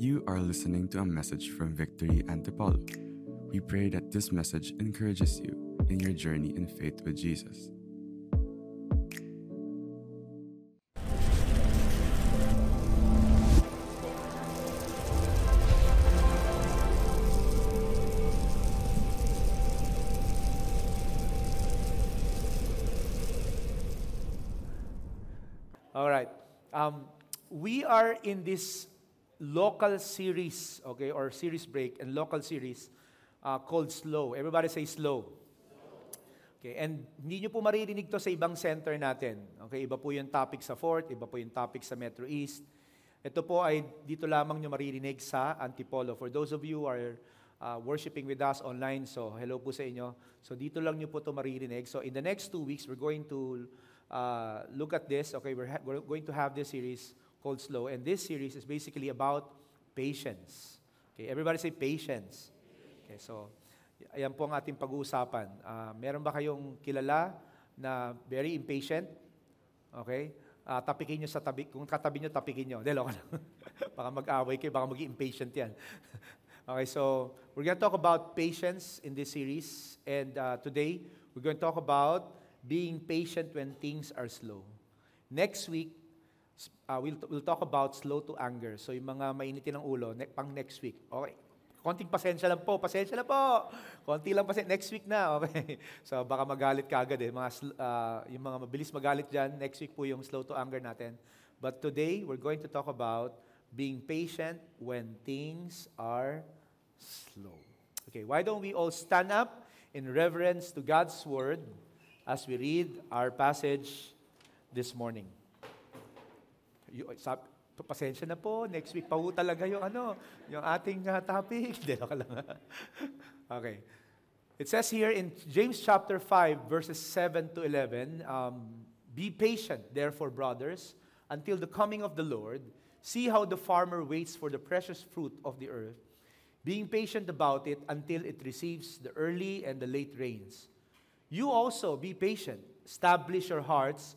You are listening to a message from Victory Antipolo. We pray that this message encourages you in your journey in faith with Jesus. All right. Um, we are in this local series, okay, or series break and local series uh, called Slow. Everybody say Slow. Okay, and hindi nyo po maririnig to sa ibang center natin. Okay, iba po yung topic sa Fort, iba po yung topic sa Metro East. Ito po ay dito lamang nyo maririnig sa Antipolo. For those of you who are uh, worshiping with us online, so hello po sa inyo. So dito lang nyo po to maririnig. So in the next two weeks, we're going to uh, look at this. Okay, we're, ha- we're going to have this series called Slow. And this series is basically about patience. Okay, everybody say patience. Okay, so ayan po ang ating pag-uusapan. Uh, meron ba kayong kilala na very impatient? Okay? Uh, tapikin nyo sa tabi. Kung katabi nyo, tapikin nyo. Loko lang. baka mag-away kayo, baka maging impatient yan. okay, so we're going to talk about patience in this series. And uh, today, we're going to talk about being patient when things are slow. Next week, uh, we'll, we'll talk about slow to anger. So yung mga mainitin ng ulo, ne- pang next week. Okay. Konting pasensya lang po, pasensya lang po. Konti lang pasensya, next week na, okay. So baka magalit ka agad eh. Mga, uh, yung mga mabilis magalit dyan, next week po yung slow to anger natin. But today, we're going to talk about being patient when things are slow. Okay, why don't we all stand up in reverence to God's word as we read our passage this morning. You, sab, pasensya na po, next week pa po talaga yung ano, yung ating uh, topic. Lang. okay. It says here in James chapter 5, verses 7 to 11, um, Be patient, therefore, brothers, until the coming of the Lord. See how the farmer waits for the precious fruit of the earth, being patient about it until it receives the early and the late rains. You also be patient, establish your hearts,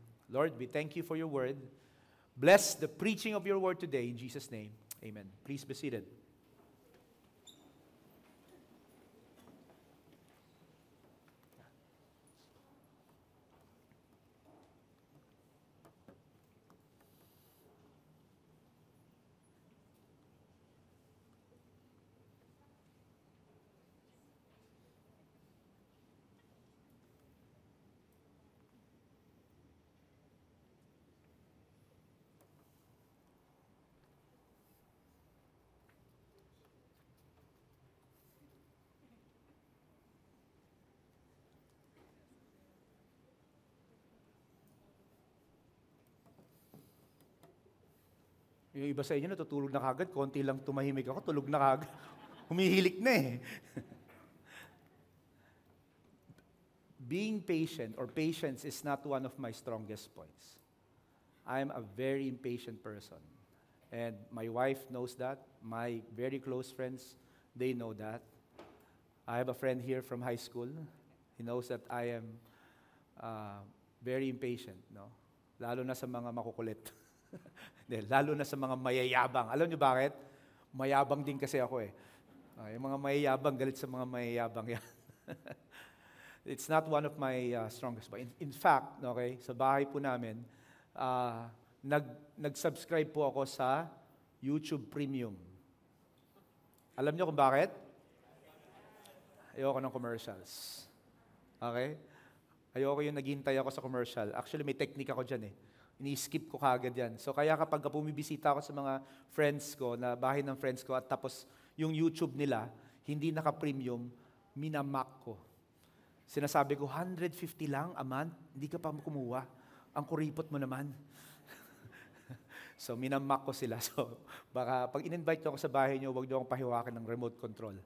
Lord, we thank you for your word. Bless the preaching of your word today in Jesus' name. Amen. Please be seated. Yung iba sa inyo natutulog na kagad, konti lang tumahimik ako, tulog na kagad. Humihilik na eh. Being patient or patience is not one of my strongest points. I'm a very impatient person. And my wife knows that. My very close friends, they know that. I have a friend here from high school. He knows that I am uh, very impatient, no? Lalo na sa mga makukulit. lalo na sa mga mayayabang. Alam niyo bakit? Mayabang din kasi ako eh. Uh, yung mga mayayabang, galit sa mga mayayabang yan. It's not one of my uh, strongest. But in, in fact, okay, sa bahay po namin, uh, nag, nag-subscribe po ako sa YouTube Premium. Alam niyo kung bakit? Ayoko ng commercials. Okay? Ayoko yung naghihintay ako sa commercial. Actually, may technique ako dyan eh ini-skip ko kagad yan. So kaya kapag bumibisita ako sa mga friends ko, na bahay ng friends ko, at tapos yung YouTube nila, hindi naka-premium, minamak ko. Sinasabi ko, 150 lang a month, hindi ka pa kumuha. Ang kuripot mo naman. So, minamak ko sila. So, baka pag in-invite ako sa bahay nyo, huwag nyo akong pahiwakan ng remote control.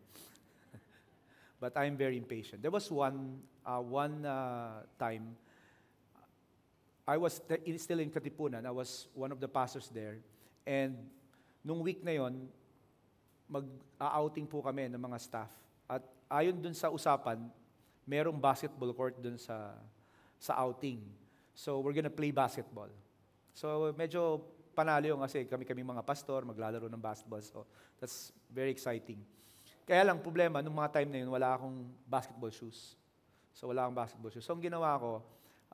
But I'm very impatient. There was one, uh, one uh, time, I was still in Katipunan. I was one of the pastors there. And nung week na yon, mag-outing po kami ng mga staff. At ayon dun sa usapan, merong basketball court dun sa, sa outing. So we're gonna play basketball. So medyo panalo yung kasi kami-kami mga pastor, maglalaro ng basketball. So that's very exciting. Kaya lang problema, nung mga time na yun, wala akong basketball shoes. So wala akong basketball shoes. So ang ginawa ko,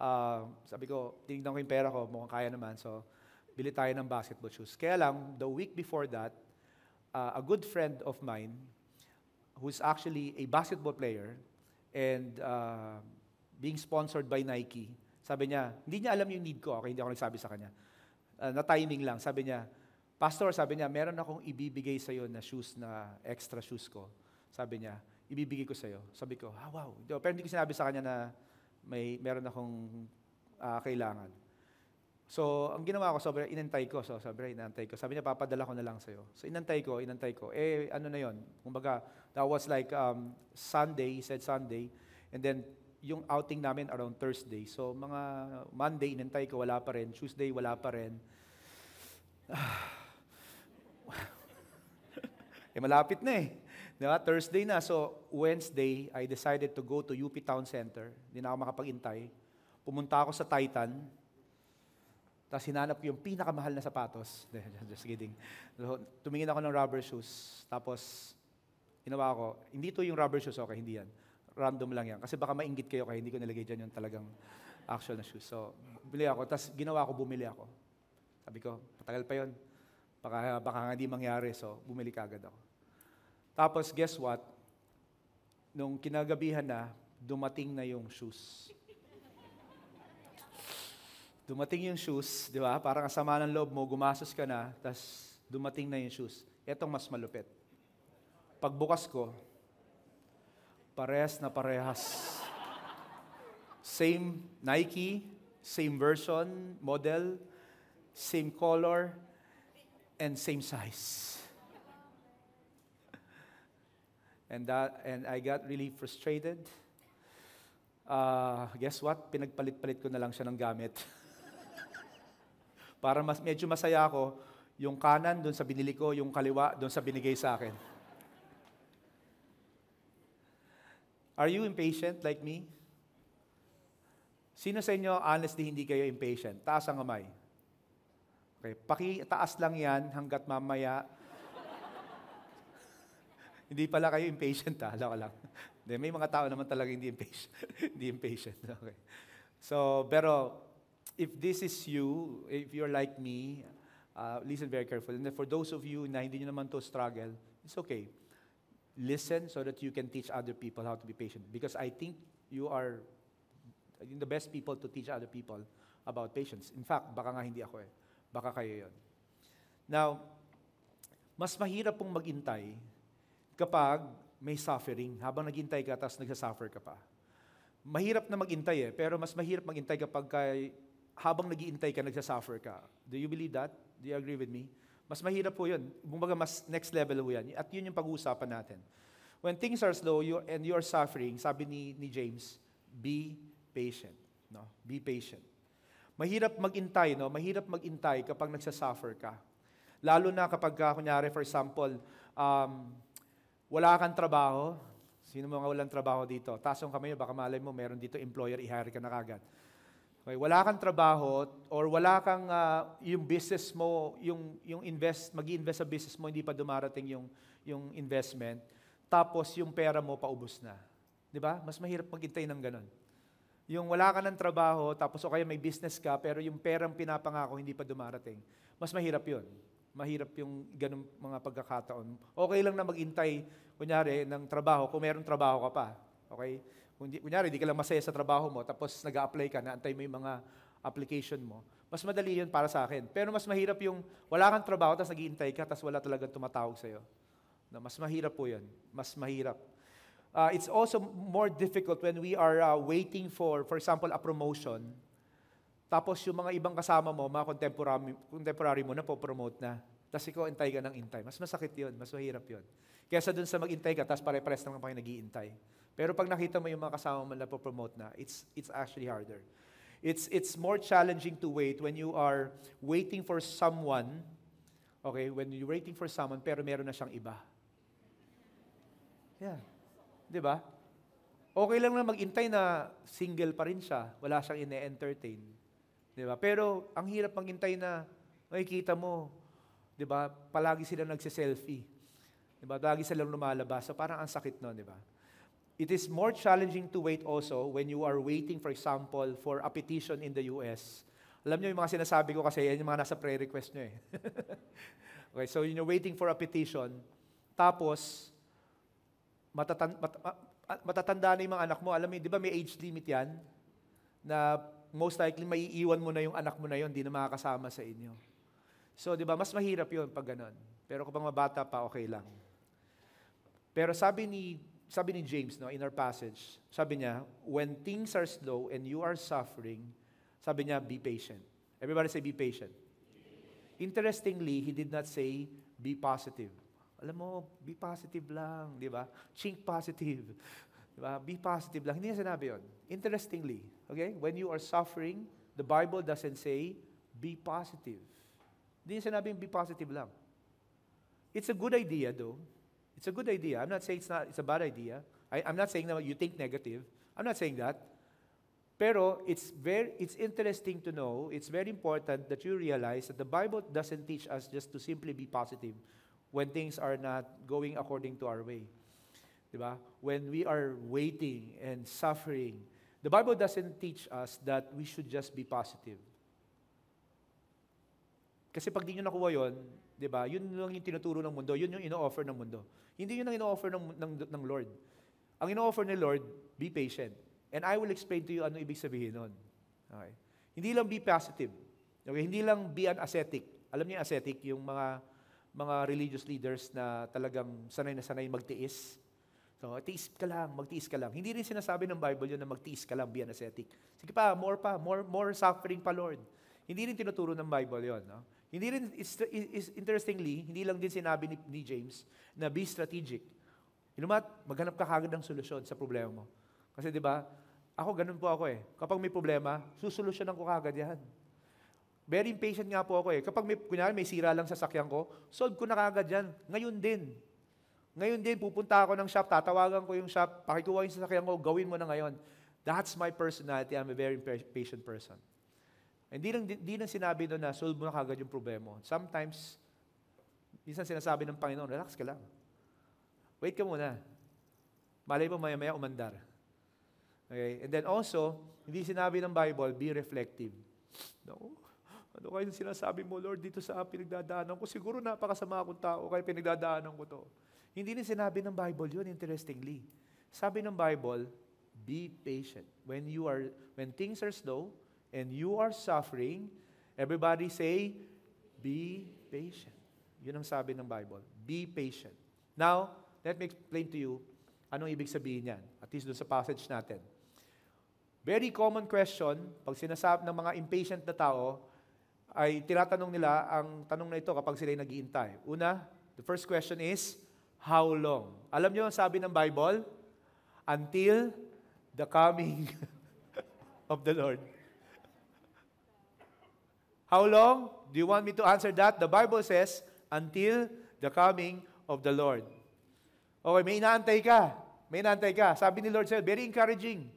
uh, sabi ko, tinignan ko yung pera ko, mukhang kaya naman. So bili tayo ng basketball shoes. Kaya lang, the week before that, uh, a good friend of mine, who's actually a basketball player, and uh, being sponsored by Nike, sabi niya, hindi niya alam yung need ko, okay, hindi ako nagsabi sa kanya uh, na timing lang. Sabi niya, Pastor, sabi niya, meron akong ibibigay sa iyo na shoes na extra shoes ko. Sabi niya, ibibigay ko sa iyo. Sabi ko, ah, wow. Pero hindi ko sinabi sa kanya na may meron akong uh, kailangan. So, ang ginawa ko, sobrang inantay ko. So, sobrang inantay ko. Sabi niya, papadala ko na lang sa iyo. So, inantay ko, inantay ko. Eh, ano na yon? Kumbaga, that was like um, Sunday, he said Sunday. And then, yung outing namin around Thursday. So, mga Monday, inantay ko, wala pa rin. Tuesday, wala pa rin. eh, malapit na eh. Diba? Thursday na. So, Wednesday, I decided to go to UP Town Center. Hindi na ako makapag-intay. Pumunta ako sa Titan. Tapos hinanap ko yung pinakamahal na sapatos. Just kidding. So, tumingin ako ng rubber shoes. Tapos, ginawa ko, hindi to yung rubber shoes, okay, hindi yan. Random lang yan. Kasi baka mainggit kayo kaya hindi ko nilagay dyan yung talagang actual na shoes. So, bili ako. Tapos, ginawa ko, bumili ako. Sabi ko, patagal pa yon Baka, baka hindi mangyari. So, bumili ka agad ako. Tapos, guess what? Nung kinagabihan na, dumating na yung shoes. Dumating yung shoes, di ba? Parang kasama ng loob mo, gumasos ka na, tapos dumating na yung shoes. Itong mas malupit. Pagbukas ko, parehas na parehas. Same Nike, same version, model, same color, and same size. And that and I got really frustrated. Uh, guess what? Pinagpalit-palit ko na lang siya ng gamit. Para mas medyo masaya ako, yung kanan doon sa binili ko, yung kaliwa doon sa binigay sa akin. Are you impatient like me? Sino sa inyo, honestly, hindi kayo impatient? Taas ang kamay. Okay, pakitaas lang yan hanggat mamaya hindi pala kayo impatient ha, alam ko lang. Hindi, may mga tao naman talaga hindi impatient. hindi impatient. Okay. So, pero if this is you, if you're like me, uh, listen very carefully. And for those of you na hindi nyo naman to struggle, it's okay. Listen so that you can teach other people how to be patient. Because I think you are the best people to teach other people about patience. In fact, baka nga hindi ako eh. Baka kayo yon. Now, mas mahirap pong magintay kapag may suffering, habang naghintay ka, tapos nagsasuffer ka pa. Mahirap na maghintay eh, pero mas mahirap maghintay kapag kay, habang naghihintay ka, nagsasuffer ka. Do you believe that? Do you agree with me? Mas mahirap po yun. Kumbaga, mas next level po yan. At yun yung pag-uusapan natin. When things are slow you, and you're suffering, sabi ni, ni James, be patient. No? Be patient. Mahirap magintay, no? Mahirap magintay kapag nagsasuffer ka. Lalo na kapag, kunyari, for example, um, wala kang trabaho, sino mga walang trabaho dito? Taas yung kamay, baka malay mo, meron dito employer, i-hire ka na kagad. Okay, wala kang trabaho or wala kang uh, yung business mo, yung yung invest, magi-invest sa business mo hindi pa dumarating yung yung investment, tapos yung pera mo paubos na. 'Di ba? Mas mahirap maghintay ng ganun. Yung wala ka ng trabaho, tapos o kaya may business ka, pero yung perang pinapangako hindi pa dumarating. Mas mahirap 'yun mahirap yung ganung mga pagkakataon. Okay lang na maghintay, kunyari, ng trabaho kung meron trabaho ka pa. Okay? Kung di, kunyari, di ka lang masaya sa trabaho mo, tapos nag apply ka, naantay mo yung mga application mo. Mas madali yun para sa akin. Pero mas mahirap yung wala kang trabaho, tapos naghihintay ka, tapos wala talagang tumatawag sa'yo. No, mas mahirap po yun. Mas mahirap. Uh, it's also more difficult when we are uh, waiting for, for example, a promotion. Tapos yung mga ibang kasama mo, mga contemporary, contemporary mo, na po-promote na. Tapos ikaw, intay ka ng intay. Mas masakit yun, mas mahirap yun. Kesa dun sa mag-intay ka, tapos pare-pares naman kayo nag-iintay. Pero pag nakita mo yung mga kasama mo na po-promote na, it's, it's actually harder. It's, it's more challenging to wait when you are waiting for someone, okay, when you're waiting for someone, pero meron na siyang iba. Yeah. Di ba? Okay lang na mag-intay na single pa rin siya, wala siyang ine-entertain. Di ba? Pero ang hirap maghintay na makikita mo, di ba, palagi sila nagse-selfie. Di ba? Lagi silang lumalabas. So parang ang sakit no, di ba? It is more challenging to wait also when you are waiting, for example, for a petition in the US. Alam niyo yung mga sinasabi ko kasi yan yung mga nasa prayer request niyo eh. okay, so you're waiting for a petition, tapos matatan, mat, matatanda na yung mga anak mo. Alam mo, di ba may age limit yan? Na most likely maiiwan mo na yung anak mo na yon, di na makakasama sa inyo. So, di ba, mas mahirap yon pag ganun. Pero kung mabata pa, okay lang. Pero sabi ni sabi ni James no, in our passage, sabi niya, when things are slow and you are suffering, sabi niya, be patient. Everybody say, be patient. Interestingly, he did not say, be positive. Alam mo, be positive lang, di ba? Think positive. Di ba? Be positive lang. Hindi niya sinabi yun. Interestingly, okay? When you are suffering, the Bible doesn't say, be positive. Hindi sinabing be positive lang. It's a good idea though. It's a good idea. I'm not saying it's not it's a bad idea. I, I'm not saying that you think negative. I'm not saying that. Pero it's very it's interesting to know, it's very important that you realize that the Bible doesn't teach us just to simply be positive when things are not going according to our way. Diba? When we are waiting and suffering, the Bible doesn't teach us that we should just be positive. Kasi pag di nyo nakuha yon, di ba, yun lang yung tinuturo ng mundo, yun yung ino-offer ng mundo. Hindi yun ang ino-offer ng, ng, ng Lord. Ang ino-offer ni Lord, be patient. And I will explain to you ano ibig sabihin nun. Okay. Hindi lang be positive. Okay? Hindi lang be an ascetic. Alam niyo ascetic, yung mga mga religious leaders na talagang sanay na sanay magtiis. So, tiis ka lang, magtiis ka lang. Hindi rin sinasabi ng Bible yun na magtiis ka lang, be an ascetic. Sige pa, more pa, more, more suffering pa, Lord. Hindi rin tinuturo ng Bible yon. No? Hindi rin, it's, it's, interestingly, hindi lang din sinabi ni, ni James na be strategic. Inumat, maghanap ka kagad ng solusyon sa problema mo. Kasi di ba, ako ganun po ako eh. Kapag may problema, susolusyonan ko kagad yan. Very impatient nga po ako eh. Kapag may, kunyari, may sira lang sa sakyan ko, solve ko na kagad yan. Ngayon din. Ngayon din, pupunta ako ng shop, tatawagan ko yung shop, pakikuha yung sasakyan ko, gawin mo na ngayon. That's my personality. I'm a very patient person. Hindi lang, di, lang sinabi doon na solve mo na kagad yung problema. Sometimes, minsan sinasabi ng Panginoon, relax ka lang. Wait ka muna. Malay mo maya-maya umandar. Okay? And then also, hindi sinabi ng Bible, be reflective. No? Ano kayo sinasabi mo, Lord, dito sa pinagdadaanan ko? Siguro napakasama akong tao, kaya pinagdadaanan ko to. Hindi rin sinabi ng Bible yun, interestingly. Sabi ng Bible, be patient. When you are, when things are slow, and you are suffering, everybody say, be patient. Yun ang sabi ng Bible. Be patient. Now, let me explain to you anong ibig sabihin yan, at least doon sa passage natin. Very common question, pag sinasabi ng mga impatient na tao, ay tinatanong nila ang tanong na ito kapag sila nag-iintay. Una, the first question is, how long? Alam niyo ang sabi ng Bible? Until the coming of the Lord. How long? Do you want me to answer that? The Bible says, until the coming of the Lord. Okay, may inaantay ka. May inaantay ka. Sabi ni Lord sa'yo, very encouraging.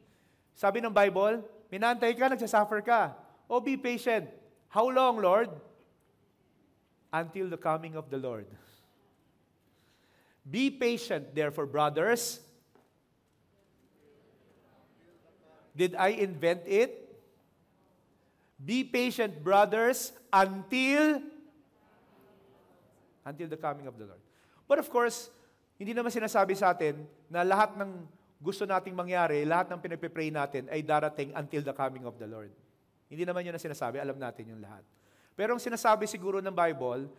Sabi ng Bible, may inaantay ka, nagsasuffer ka. Oh, be patient. How long, Lord? Until the coming of the Lord. Be patient, therefore, brothers. Did I invent it? Be patient, brothers, until until the coming of the Lord. But of course, hindi naman sinasabi sa atin na lahat ng gusto nating mangyari, lahat ng pinagpe-pray natin ay darating until the coming of the Lord. Hindi naman yun ang sinasabi, alam natin yung lahat. Pero ang sinasabi siguro ng Bible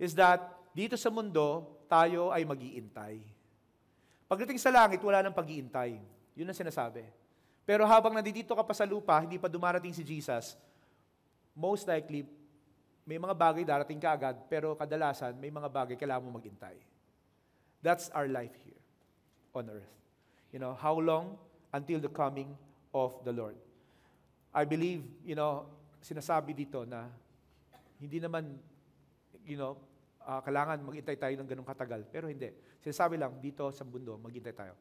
is that dito sa mundo, tayo ay mag-iintay. Pagdating sa langit, wala nang pag-iintay. Yun ang sinasabi. Pero habang nandito ka pa sa lupa, hindi pa dumarating si Jesus, most likely, may mga bagay darating ka agad, pero kadalasan, may mga bagay kailangan mo maghintay. That's our life here on earth. You know, how long? Until the coming of the Lord. I believe, you know, sinasabi dito na hindi naman, you know, uh, kailangan maghintay tayo ng ganong katagal. Pero hindi. Sinasabi lang, dito sa mundo, maghintay tayo.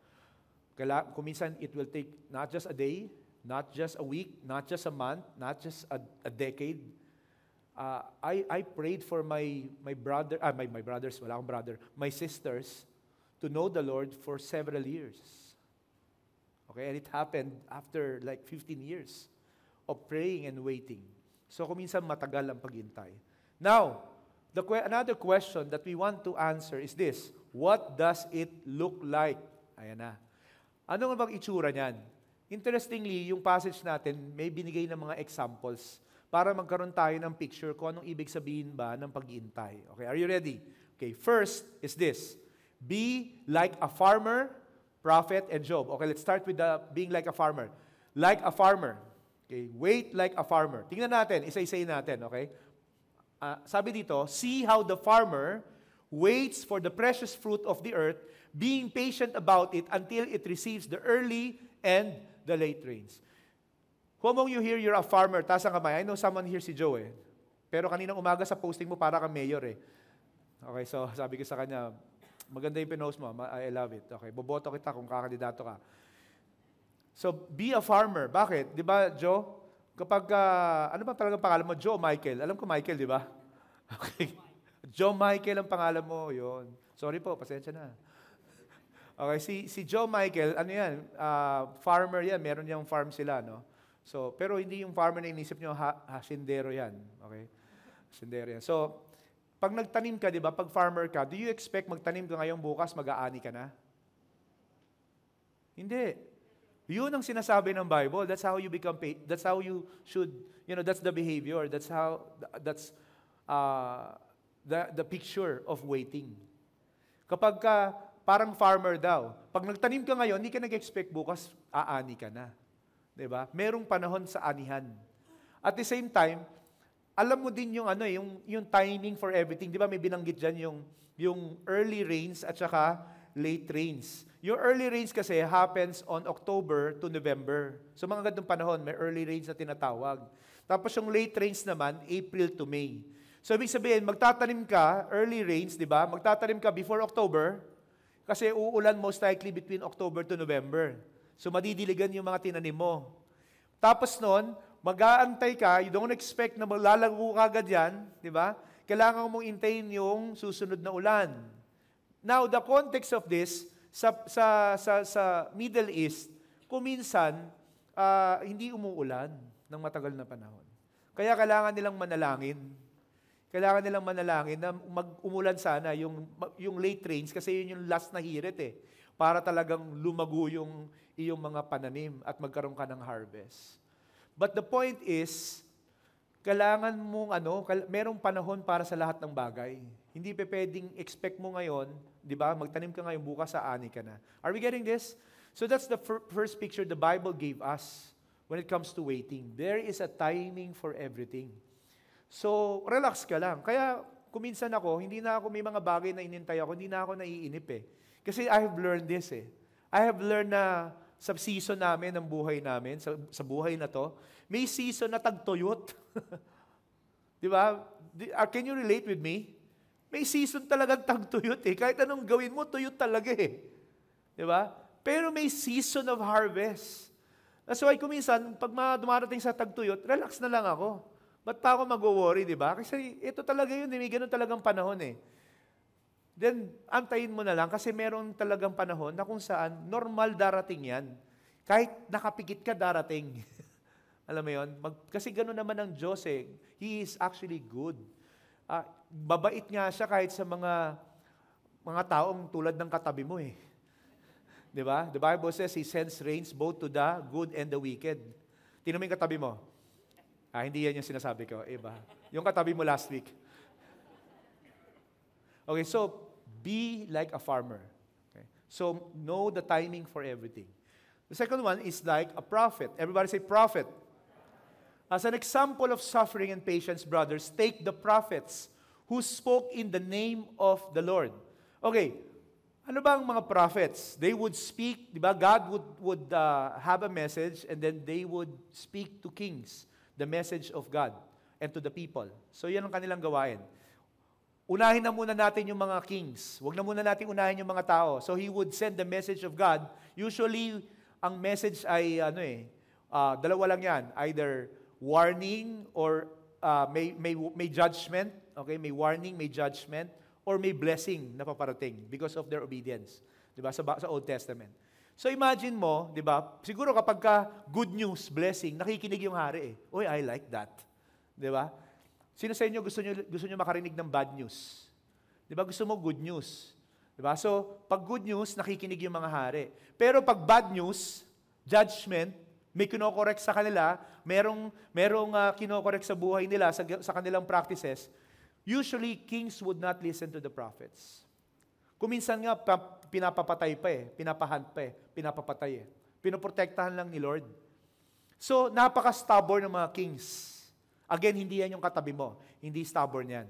Kaya, kuminsan, it will take not just a day, not just a week, not just a month, not just a, a decade. Uh, I, I prayed for my, my brother, ah, my, my brothers, wala akong brother, my sisters, to know the Lord for several years. Okay, and it happened after like 15 years of praying and waiting. So kuminsan matagal ang paghintay. Now, the que- another question that we want to answer is this. What does it look like? Ayan na. Ano nga bang itsura niyan? Interestingly, yung passage natin may binigay ng mga examples para magkaroon tayo ng picture kung anong ibig sabihin ba ng paghihintay. Okay, are you ready? Okay, first is this. Be like a farmer, prophet, and Job. Okay, let's start with the being like a farmer. Like a farmer. Okay, wait like a farmer. Tingnan natin, isa-isay natin, okay? Uh, sabi dito, see how the farmer waits for the precious fruit of the earth, being patient about it until it receives the early and the late rains. Who among you here, you're a farmer, taas ang kamay. I know someone here si Joe eh. Pero kaninang umaga sa posting mo, para kang mayor eh. Okay, so sabi ko sa kanya, Maganda yung pinost mo. I love it. Okay, boboto kita kung kakandidato ka. So, be a farmer. Bakit? Di ba, Joe? Kapag, uh, ano ba talagang pangalan mo? Joe Michael. Alam ko Michael, di ba? Okay. Joe Michael ang pangalan mo. Yon. Sorry po, pasensya na. Okay, si, si Joe Michael, ano yan? Uh, farmer yan. Meron niyang farm sila, no? So, pero hindi yung farmer na inisip niyo, ha, hasindero yan. Okay? Hasindero yan. So, pag nagtanim ka, di ba, pag farmer ka, do you expect magtanim ka ngayong bukas, mag-aani ka na? Hindi. Yun ang sinasabi ng Bible. That's how you become, that's how you should, you know, that's the behavior. That's how, that's uh, the, the picture of waiting. Kapag ka, parang farmer daw, pag nagtanim ka ngayon, hindi ka nag-expect bukas, aani ka na. Di ba? Merong panahon sa anihan. At the same time, alam mo din yung ano eh, yung yung timing for everything. 'Di ba may binanggit diyan yung yung early rains at saka late rains. Yung early rains kasi happens on October to November. So mga ganung panahon, may early rains na tinatawag. Tapos yung late rains naman, April to May. So ibig sabihin, magtatanim ka, early rains, di ba? Magtatanim ka before October, kasi uulan most likely between October to November. So madidiligan yung mga tinanim mo. Tapos noon, mag-aantay ka, you don't expect na maglalago ka agad yan, di ba? Kailangan mong intayin yung susunod na ulan. Now, the context of this, sa, sa, sa, sa Middle East, kuminsan, uh, hindi umuulan ng matagal na panahon. Kaya kailangan nilang manalangin. Kailangan nilang manalangin na mag-umulan sana yung, yung late rains kasi yun yung last na hirit eh. Para talagang lumago yung iyong mga pananim at magkaroon ka ng harvest. But the point is, kailangan mong ano, merong panahon para sa lahat ng bagay. Hindi pe pwedeng expect mo ngayon, 'di ba? Magtanim ka ngayon bukas sa ani ka na. Are we getting this? So that's the fir- first picture the Bible gave us when it comes to waiting. There is a timing for everything. So, relax ka lang. Kaya kuminsan ako, hindi na ako may mga bagay na inintay ako, hindi na ako naiinip eh. Kasi I have learned this eh. I have learned na sa season namin ng buhay namin, sa, sa buhay na to, may season na tagtuyot. Di ba? Uh, can you relate with me? May season talagang tagtuyot eh. Kahit anong gawin mo, tuyot talaga eh. Di ba? Pero may season of harvest. That's why kuminsan, pag dumarating sa tagtuyot, relax na lang ako. Ba't pa ako mag-worry, di ba? Kasi ito talaga yun, eh. may ganun talagang panahon eh then antayin mo na lang kasi meron talagang panahon na kung saan normal darating yan. Kahit nakapikit ka, darating. Alam mo yon? Mag, kasi gano'n naman ang Diyos eh. He is actually good. Uh, babait nga siya kahit sa mga mga taong tulad ng katabi mo eh. Di ba? The Bible says He sends rains both to the good and the wicked. Tingnan yung katabi mo. Ah, hindi yan yung sinasabi ko. Iba. Yung katabi mo last week. Okay, so be like a farmer. Okay? So know the timing for everything. The second one is like a prophet. Everybody say prophet. As an example of suffering and patience, brothers, take the prophets who spoke in the name of the Lord. Okay, ano ba ang mga prophets? They would speak, di ba? God would, would uh, have a message and then they would speak to kings the message of God and to the people. So yan ang kanilang gawain. Unahin na muna natin yung mga kings. Huwag na muna natin unahin yung mga tao. So he would send the message of God. Usually, ang message ay ano eh, uh, dalawa lang yan. Either warning or uh, may, may, may judgment. Okay, may warning, may judgment, or may blessing na paparating because of their obedience. Di ba? Sa, sa Old Testament. So imagine mo, di ba? Siguro kapag ka good news, blessing, nakikinig yung hari eh. Uy, I like that. Di ba? Sino sa inyo gusto nyo, gusto nyo makarinig ng bad news? Di ba? Gusto mo good news. Di ba? So, pag good news, nakikinig yung mga hari. Pero pag bad news, judgment, may kinokorek sa kanila, merong, merong uh, kinokorek sa buhay nila, sa, sa kanilang practices, usually kings would not listen to the prophets. Kuminsan nga, pa, pinapapatay pa eh, pinapahunt pa eh, pinapapatay eh. Pinoprotektahan lang ni Lord. So, napaka-stubborn ng mga kings. Again, hindi yan yung katabi mo. Hindi stubborn yan.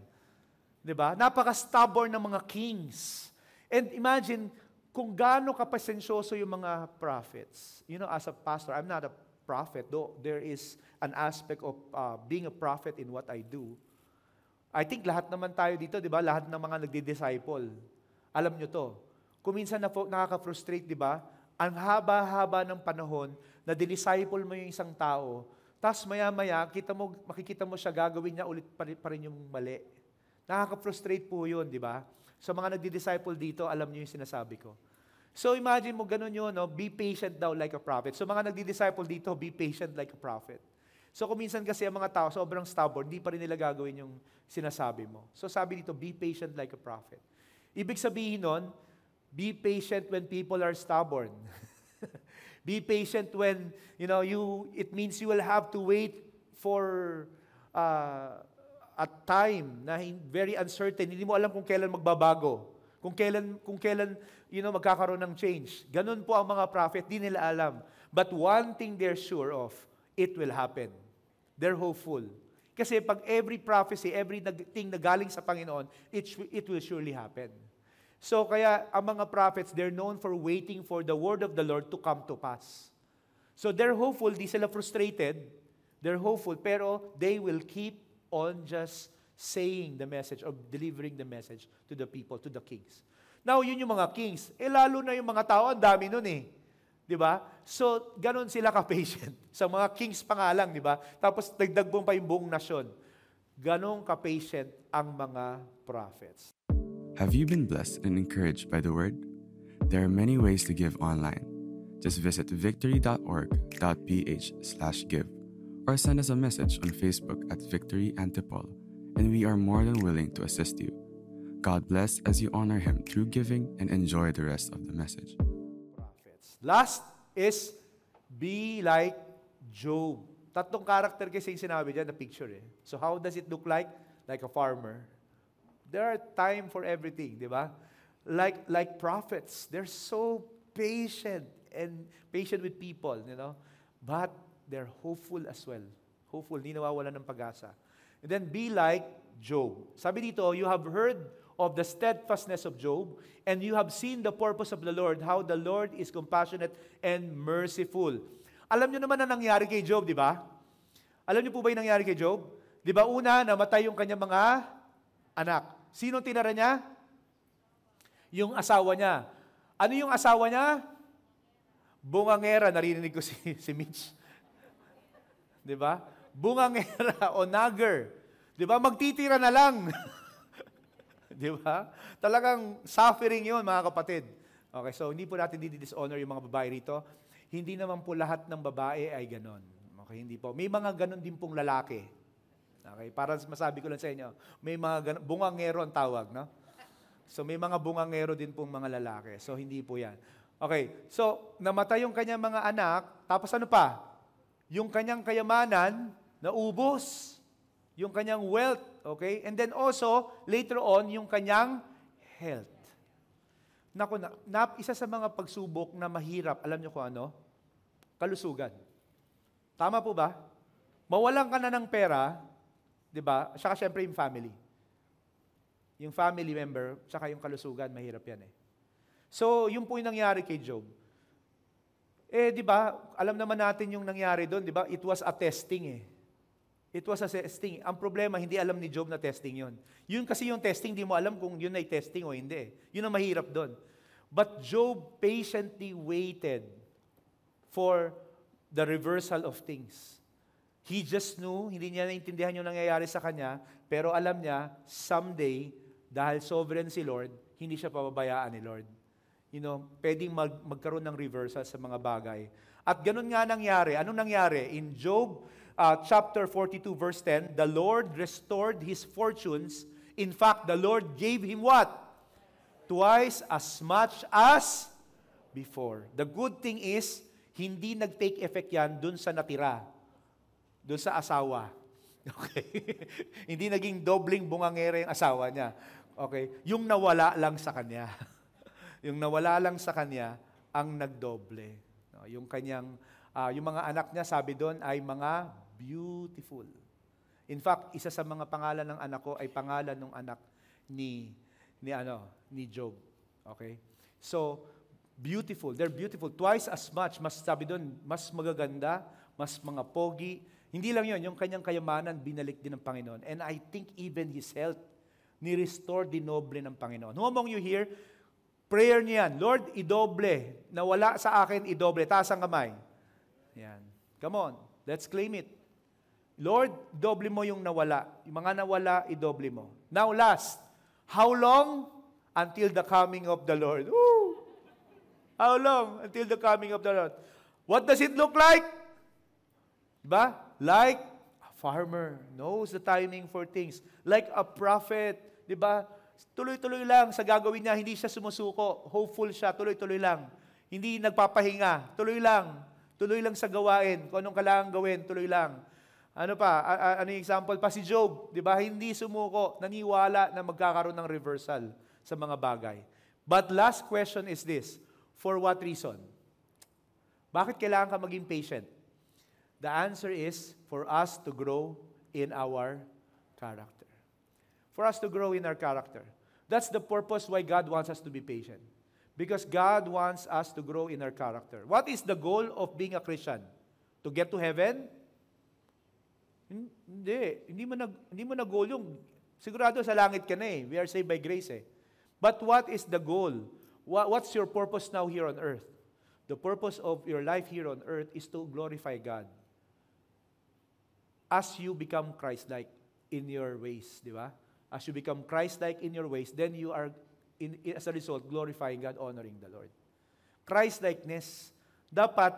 Ba? Napaka-stubborn ng mga kings. And imagine, kung gaano kapasensyoso yung mga prophets. You know, as a pastor, I'm not a prophet, though there is an aspect of uh, being a prophet in what I do. I think lahat naman tayo dito, di ba? Lahat ng mga nagdi-disciple. Alam nyo to. Kung minsan na nakaka-frustrate, di ba? Ang haba-haba ng panahon na disciple mo yung isang tao, tapos maya-maya, kita mo, makikita mo siya, gagawin niya ulit pa rin, yung mali. Nakaka-frustrate po yun, di ba? So mga nagdi-disciple dito, alam niyo yung sinasabi ko. So imagine mo, ganun yun, no? be patient daw like a prophet. So mga nagdi-disciple dito, be patient like a prophet. So kung minsan kasi ang mga tao sobrang stubborn, hindi pa rin nila gagawin yung sinasabi mo. So sabi dito, be patient like a prophet. Ibig sabihin nun, be patient when people are stubborn. Be patient when, you know, you, it means you will have to wait for uh, a time na very uncertain. Hindi mo alam kung kailan magbabago. Kung kailan, kung kailan, you know, magkakaroon ng change. Ganun po ang mga prophet, di nila alam. But one thing they're sure of, it will happen. They're hopeful. Kasi pag every prophecy, every thing na galing sa Panginoon, it, it will surely happen. So kaya ang mga prophets, they're known for waiting for the word of the Lord to come to pass. So they're hopeful, di sila frustrated. They're hopeful, pero they will keep on just saying the message or delivering the message to the people, to the kings. Now, yun yung mga kings. Eh, lalo na yung mga tao, ang dami nun eh. Di ba? So, ganun sila ka-patient. Sa mga kings pa nga lang, di ba? Tapos, dagdag pa yung buong nasyon. Ganon ka-patient ang mga prophets. Have you been blessed and encouraged by the word? There are many ways to give online. Just visit victory.org.ph slash give or send us a message on Facebook at Victory Antipolo, and we are more than willing to assist you. God bless as you honor Him through giving and enjoy the rest of the message. Last is be like Job. Tatlong character kasi yung sinabi dyan na picture eh. So how does it look like? Like a farmer There are time for everything, di ba? Like, like prophets, they're so patient and patient with people, you know? But they're hopeful as well. Hopeful, hindi nawawala ng pag-asa. And then be like Job. Sabi dito, you have heard of the steadfastness of Job, and you have seen the purpose of the Lord, how the Lord is compassionate and merciful. Alam niyo naman na nangyari kay Job, di ba? Alam niyo po ba yung nangyari kay Job? Di ba una, namatay yung kanyang mga anak. Sino tinara niya? Yung asawa niya. Ano yung asawa niya? Bungangera. Narinig ko si, si Mitch. Di ba? Bungangera o nagger. Di ba? Magtitira na lang. Di ba? Talagang suffering yun, mga kapatid. Okay, so hindi po natin didi-dishonor yung mga babae rito. Hindi naman po lahat ng babae ay ganon. Okay, hindi po. May mga ganon din pong lalaki. Okay, para masabi ko lang sa inyo, may mga bungangero ang tawag, no? So may mga bungangero din pong mga lalaki. So hindi po 'yan. Okay, so namatay yung kanyang mga anak, tapos ano pa? Yung kanyang kayamanan naubos. Yung kanyang wealth, okay? And then also, later on, yung kanyang health. Naku, na, na, isa sa mga pagsubok na mahirap, alam niyo kung ano? Kalusugan. Tama po ba? mawalan ka na ng pera, di ba? Saka syempre yung family. Yung family member, saka yung kalusugan, mahirap yan eh. So, yun po yung nangyari kay Job. Eh, di ba, alam naman natin yung nangyari doon, di ba? It was a testing eh. It was a testing. Ang problema, hindi alam ni Job na testing yun. Yun kasi yung testing, di mo alam kung yun ay testing o hindi. Yun ang mahirap doon. But Job patiently waited for the reversal of things. He just knew, hindi niya naintindihan yung nangyayari sa kanya, pero alam niya, someday, dahil sovereign si Lord, hindi siya pababayaan ni Lord. You know, pwedeng mag, magkaroon ng reversal sa mga bagay. At ganun nga nangyari. Anong nangyari? In Job uh, chapter 42 verse 10, the Lord restored his fortunes. In fact, the Lord gave him what? Twice as much as before. The good thing is, hindi nag-take effect yan dun sa natira. Dun sa asawa. Okay? hindi naging dobling bungangere yung asawa niya. Okay? Yung nawala lang sa kanya. yung nawala lang sa kanya ang nagdoble. No, yung kanyang uh, yung mga anak niya sabi doon ay mga beautiful. In fact, isa sa mga pangalan ng anak ko ay pangalan ng anak ni ni ano, ni Job. Okay? So, beautiful. They're beautiful. Twice as much. Mas sabi doon, mas magaganda, mas mga pogi. Hindi lang yon yung kanyang kayamanan, binalik din ng Panginoon. And I think even his health, ni-restore din noble ng Panginoon. Who among you here, prayer niyan, Lord, idoble. Nawala sa akin, idoble. Taas ang kamay. Yan. Come on, let's claim it. Lord, doble mo yung nawala. Yung mga nawala, idoble mo. Now last, how long? Until the coming of the Lord. Woo! How long? Until the coming of the Lord. What does it look like? Diba? Like a farmer knows the timing for things. Like a prophet Di ba? Tuloy-tuloy lang sa gagawin niya, hindi siya sumusuko. Hopeful siya, tuloy-tuloy lang. Hindi nagpapahinga, tuloy lang. Tuloy lang sa gawain. Kung anong kailangan gawin, tuloy lang. Ano pa? Ano yung example pa? Si Job, di ba? Hindi sumuko, naniwala na magkakaroon ng reversal sa mga bagay. But last question is this, for what reason? Bakit kailangan ka maging patient? The answer is for us to grow in our character for us to grow in our character. That's the purpose why God wants us to be patient. Because God wants us to grow in our character. What is the goal of being a Christian? To get to heaven? Hindi. Hindi mo na, hindi mo na goal yung, sigurado sa langit ka na eh. We are saved by grace eh. But what is the goal? What, what's your purpose now here on earth? The purpose of your life here on earth is to glorify God. As you become Christ-like in your ways, di ba? As you become Christ-like in your ways, then you are, in, as a result, glorifying God, honoring the Lord. Christ-likeness, dapat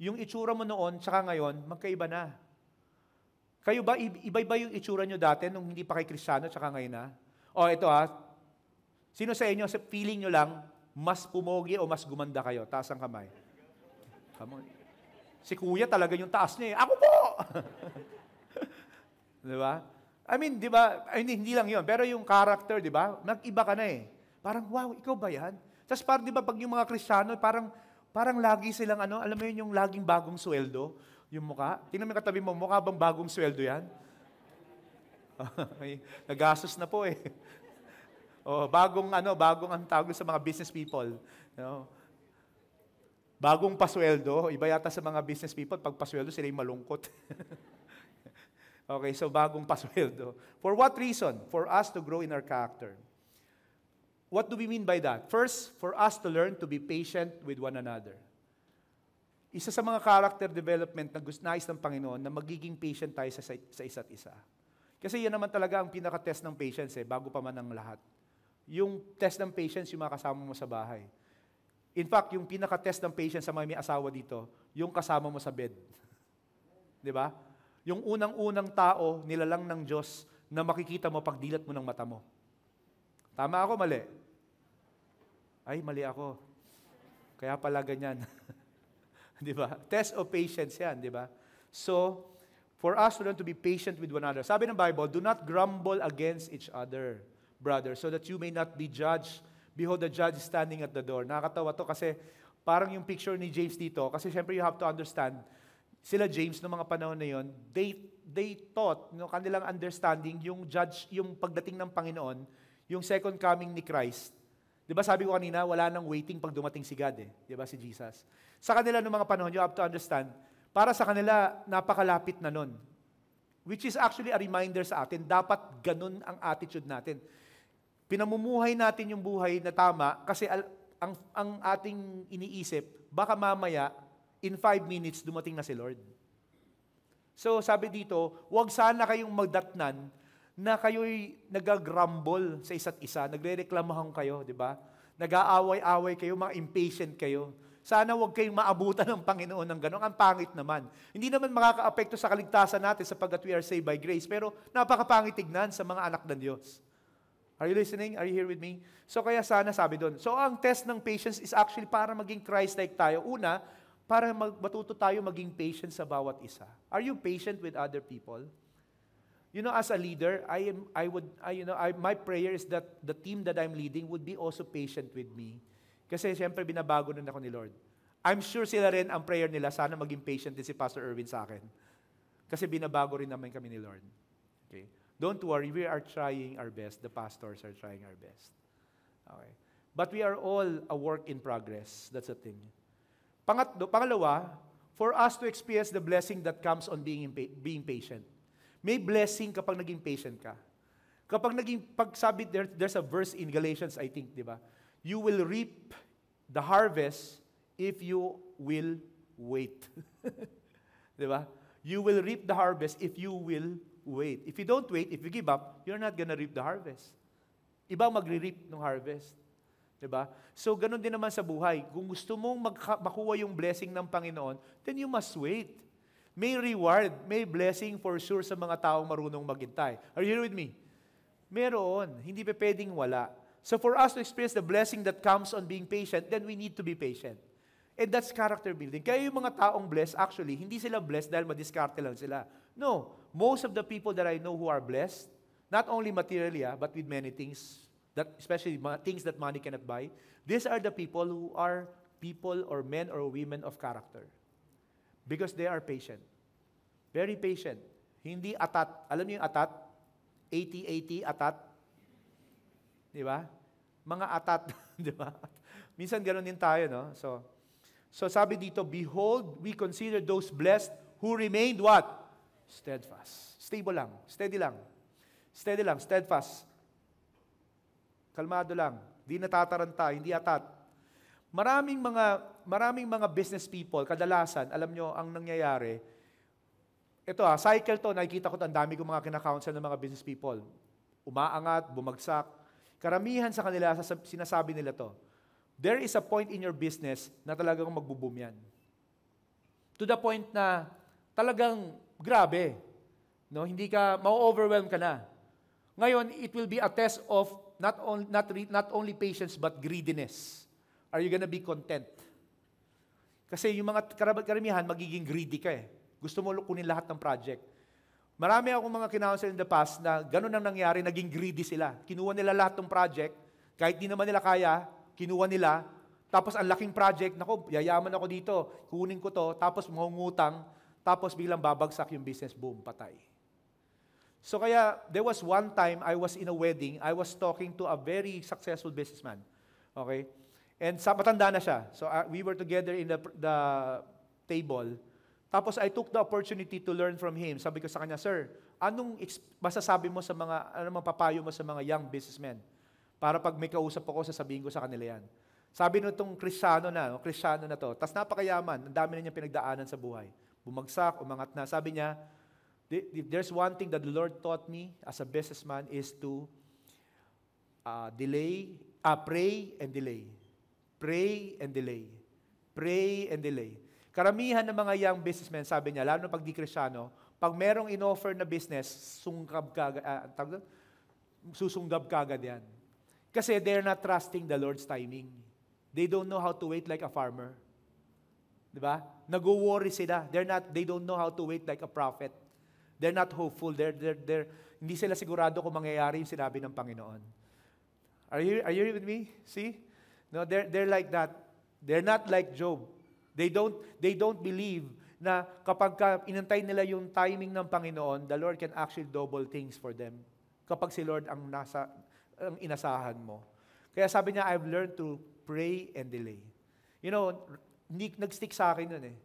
yung itsura mo noon tsaka ngayon, magkaiba na. Kayo ba, iba ba yung itsura nyo dati nung hindi pa kay Kristyano tsaka ngayon na? O ito ha, sino sa inyo, sa feeling nyo lang, mas pumogi o mas gumanda kayo? Taas ang kamay. Come on. Si kuya talaga yung taas niya eh. Ako po! Di ba? I mean, di ba, hindi, hindi lang yon pero yung character, di ba, nag-iba ka na eh. Parang, wow, ikaw ba yan? Tapos parang, di ba, pag yung mga Kristiyano, parang, parang lagi silang, ano, alam mo yun, yung laging bagong sweldo, yung mukha. Tingnan mo katabi mo, mukha bang bagong sweldo yan? Nagastos na po eh. oh, bagong ano, bagong ang tawag sa mga business people. You know? Bagong pasweldo, iba yata sa mga business people, pag pasweldo sila yung malungkot. Okay, so bagong pasweldo. For what reason? For us to grow in our character. What do we mean by that? First, for us to learn to be patient with one another. Isa sa mga character development na gusto nais ng Panginoon na magiging patient tayo sa, sa isa't isa. Kasi yan naman talaga ang pinaka-test ng patience eh, bago pa man ang lahat. Yung test ng patience, yung mga kasama mo sa bahay. In fact, yung pinaka-test ng patience sa mga may asawa dito, yung kasama mo sa bed. Di ba? yung unang-unang tao nilalang ng Diyos na makikita mo pag dilat mo ng mata mo. Tama ako, mali? Ay, mali ako. Kaya pala ganyan. di ba? Test of patience yan, di ba? So, for us to learn to be patient with one another. Sabi ng Bible, do not grumble against each other, brother, so that you may not be judged. Behold, the judge standing at the door. Nakakatawa to kasi parang yung picture ni James dito, kasi syempre you have to understand, sila James no mga panahon na yon, they they taught no kanilang understanding yung judge yung pagdating ng Panginoon, yung second coming ni Christ. 'Di ba sabi ko kanina, wala nang waiting pag dumating si God eh, 'di ba si Jesus. Sa kanila no mga panahon, you have to understand, para sa kanila napakalapit na nun. Which is actually a reminder sa atin, dapat ganun ang attitude natin. Pinamumuhay natin yung buhay na tama kasi al- ang, ang ating iniisip, baka mamaya, in five minutes, dumating na si Lord. So sabi dito, huwag sana kayong magdatnan na kayo'y nagagrumble sa isa't isa, nagre-reklamahan kayo, di ba? Nag-aaway-away kayo, mga impatient kayo. Sana huwag kayong maabutan ng Panginoon ng gano'n. Ang pangit naman. Hindi naman makaka-apekto sa kaligtasan natin sapagkat we are saved by grace, pero napakapangit tignan sa mga anak ng Diyos. Are you listening? Are you here with me? So kaya sana sabi doon. So ang test ng patience is actually para maging Christ-like tayo. Una, para mag- matuto tayo maging patient sa bawat isa. Are you patient with other people? You know, as a leader, I am, I would, I, you know, I, my prayer is that the team that I'm leading would be also patient with me. Kasi siyempre binabago nun ako ni Lord. I'm sure sila rin ang prayer nila, sana maging patient din si Pastor Erwin sa akin. Kasi binabago rin naman kami ni Lord. Okay? Don't worry, we are trying our best. The pastors are trying our best. Okay. But we are all a work in progress. That's the thing. Pangatlo, pangalawa, for us to experience the blessing that comes on being, being patient. May blessing kapag naging patient ka. Kapag naging, pag sabi, there, there's a verse in Galatians, I think, di ba? You will reap the harvest if you will wait. di ba? You will reap the harvest if you will wait. If you don't wait, if you give up, you're not gonna reap the harvest. Iba magre-reap ng harvest. 'Di ba? So ganun din naman sa buhay. Kung gusto mong magka- makuha yung blessing ng Panginoon, then you must wait. May reward, may blessing for sure sa mga taong marunong maghintay. Are you here with me? Meron. Hindi pa pwedeng wala. So for us to experience the blessing that comes on being patient, then we need to be patient. And that's character building. Kaya yung mga taong blessed, actually, hindi sila blessed dahil madiskarte lang sila. No. Most of the people that I know who are blessed, not only materially, ah, but with many things, that especially things that money cannot buy, these are the people who are people or men or women of character. Because they are patient. Very patient. Hindi atat. Alam niyo yung atat? 80-80 atat? Di ba? Mga atat. Di ba? Minsan ganun din tayo, no? So, so sabi dito, Behold, we consider those blessed who remained what? Steadfast. Stable lang. Steady lang. Steady lang. Steadfast. Kalmado lang. Di natataranta. Hindi atat. Maraming mga maraming mga business people, kadalasan, alam nyo, ang nangyayari, ito ha, cycle to, nakikita ko to, ang dami kong mga kinakounsel ng mga business people. Umaangat, bumagsak. Karamihan sa kanila, sinasabi nila to, there is a point in your business na talagang magbo-boom yan. To the point na talagang grabe. No, hindi ka, ma-overwhelm ka na. Ngayon, it will be a test of not, on, not, not only patience but greediness. Are you gonna be content? Kasi yung mga karamihan, magiging greedy ka eh. Gusto mo kunin lahat ng project. Marami akong mga kinounsel in the past na ganun ang nangyari, naging greedy sila. Kinuha nila lahat ng project, kahit di naman nila kaya, kinuha nila, tapos ang laking project, nako, yayaman ako dito, kunin ko to, tapos mangungutang, tapos biglang babagsak yung business, boom, patay. So kaya, there was one time I was in a wedding, I was talking to a very successful businessman. Okay? And sa matanda na siya. So uh, we were together in the, the table. Tapos I took the opportunity to learn from him. Sabi ko sa kanya, Sir, anong masasabi mo sa mga, ano papayo mo sa mga young businessmen? Para pag may kausap ako, sasabihin ko sa kanila yan. Sabi nitong Kristiyano na, no, Kristiyano na to, tas napakayaman, ang dami na niya pinagdaanan sa buhay. Bumagsak, umangat na. Sabi niya, there's one thing that the Lord taught me as a businessman is to uh, delay, uh, pray and delay. Pray and delay. Pray and delay. Karamihan ng mga young businessmen, sabi niya, lalo pag di krisyano, pag merong in-offer na business, sungkab ka, uh, susunggab ka agad yan. Kasi they're not trusting the Lord's timing. They don't know how to wait like a farmer. Di ba? Nag-worry sila. They're not, they don't know how to wait like a prophet. They're not hopeful. They're, they're, they're, hindi sila sigurado kung mangyayari yung sinabi ng Panginoon. Are you, are you with me? See? No, they're, they're like that. They're not like Job. They don't, they don't believe na kapag ka inantay nila yung timing ng Panginoon, the Lord can actually double things for them. Kapag si Lord ang nasa ang inasahan mo. Kaya sabi niya, I've learned to pray and delay. You know, nag-stick sa akin yun eh.